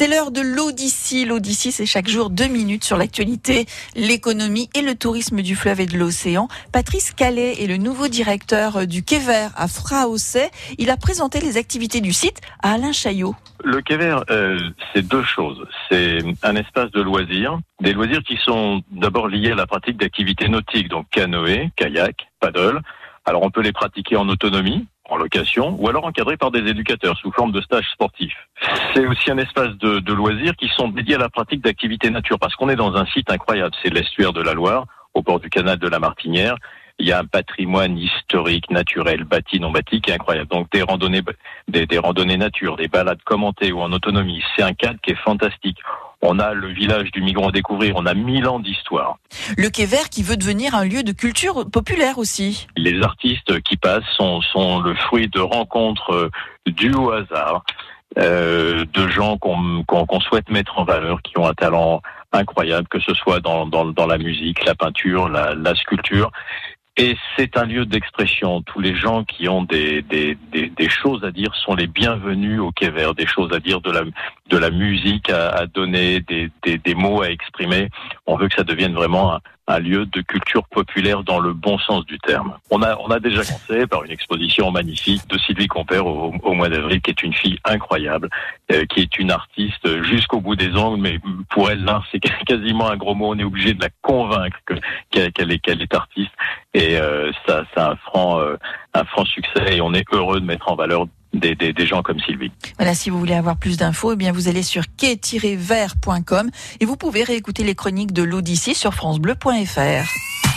C'est l'heure de l'Odyssée. L'Odyssée, c'est chaque jour deux minutes sur l'actualité, l'économie et le tourisme du fleuve et de l'océan. Patrice Calais est le nouveau directeur du Quai Vert à Fraosset. Il a présenté les activités du site à Alain Chaillot. Le Quai Vert, euh, c'est deux choses. C'est un espace de loisirs, des loisirs qui sont d'abord liés à la pratique d'activités nautiques, donc canoë, kayak, paddle. Alors on peut les pratiquer en autonomie, en location, ou alors encadrés par des éducateurs sous forme de stages sportifs. C'est aussi un espace de, loisirs qui sont dédiés à la pratique d'activités nature, parce qu'on est dans un site incroyable, c'est l'estuaire de la Loire, au bord du canal de la Martinière. Il y a un patrimoine historique, naturel, bâti, non bâti qui est incroyable. Donc des randonnées, des randonnées nature, des balades commentées ou en autonomie, c'est un cadre qui est fantastique. On a le village du migrant à découvrir, on a mille ans d'histoire. Le Quai Vert qui veut devenir un lieu de culture populaire aussi. Les artistes qui passent sont, sont le fruit de rencontres euh, dues au hasard, euh, de gens qu'on souhaite mettre en valeur, qui ont un talent incroyable, que ce soit dans, dans, dans la musique, la peinture, la, la sculpture. Et c'est un lieu d'expression. Tous les gens qui ont des, choses à dire sont les bienvenus au Quai Vert, des choses à dire, de la, musique à, donner, des, des, des, mots à exprimer. On veut que ça devienne vraiment un, un, lieu de culture populaire dans le bon sens du terme. On a, on a déjà commencé par une exposition magnifique de Sylvie Compère au, mois d'avril, qui est une fille incroyable, euh, qui est une artiste jusqu'au bout des ongles, mais pour elle, là, c'est quasiment un gros mot. On est obligé de la convaincre qu'elle qu est, qu'elle est artiste. Et euh, ça, c'est un franc, euh, un franc succès. Et on est heureux de mettre en valeur des, gens comme Sylvie. Voilà, si vous voulez avoir plus d'infos, eh bien vous allez sur quai-vert.com et vous pouvez réécouter les chroniques de l'Odyssée sur francebleu.fr.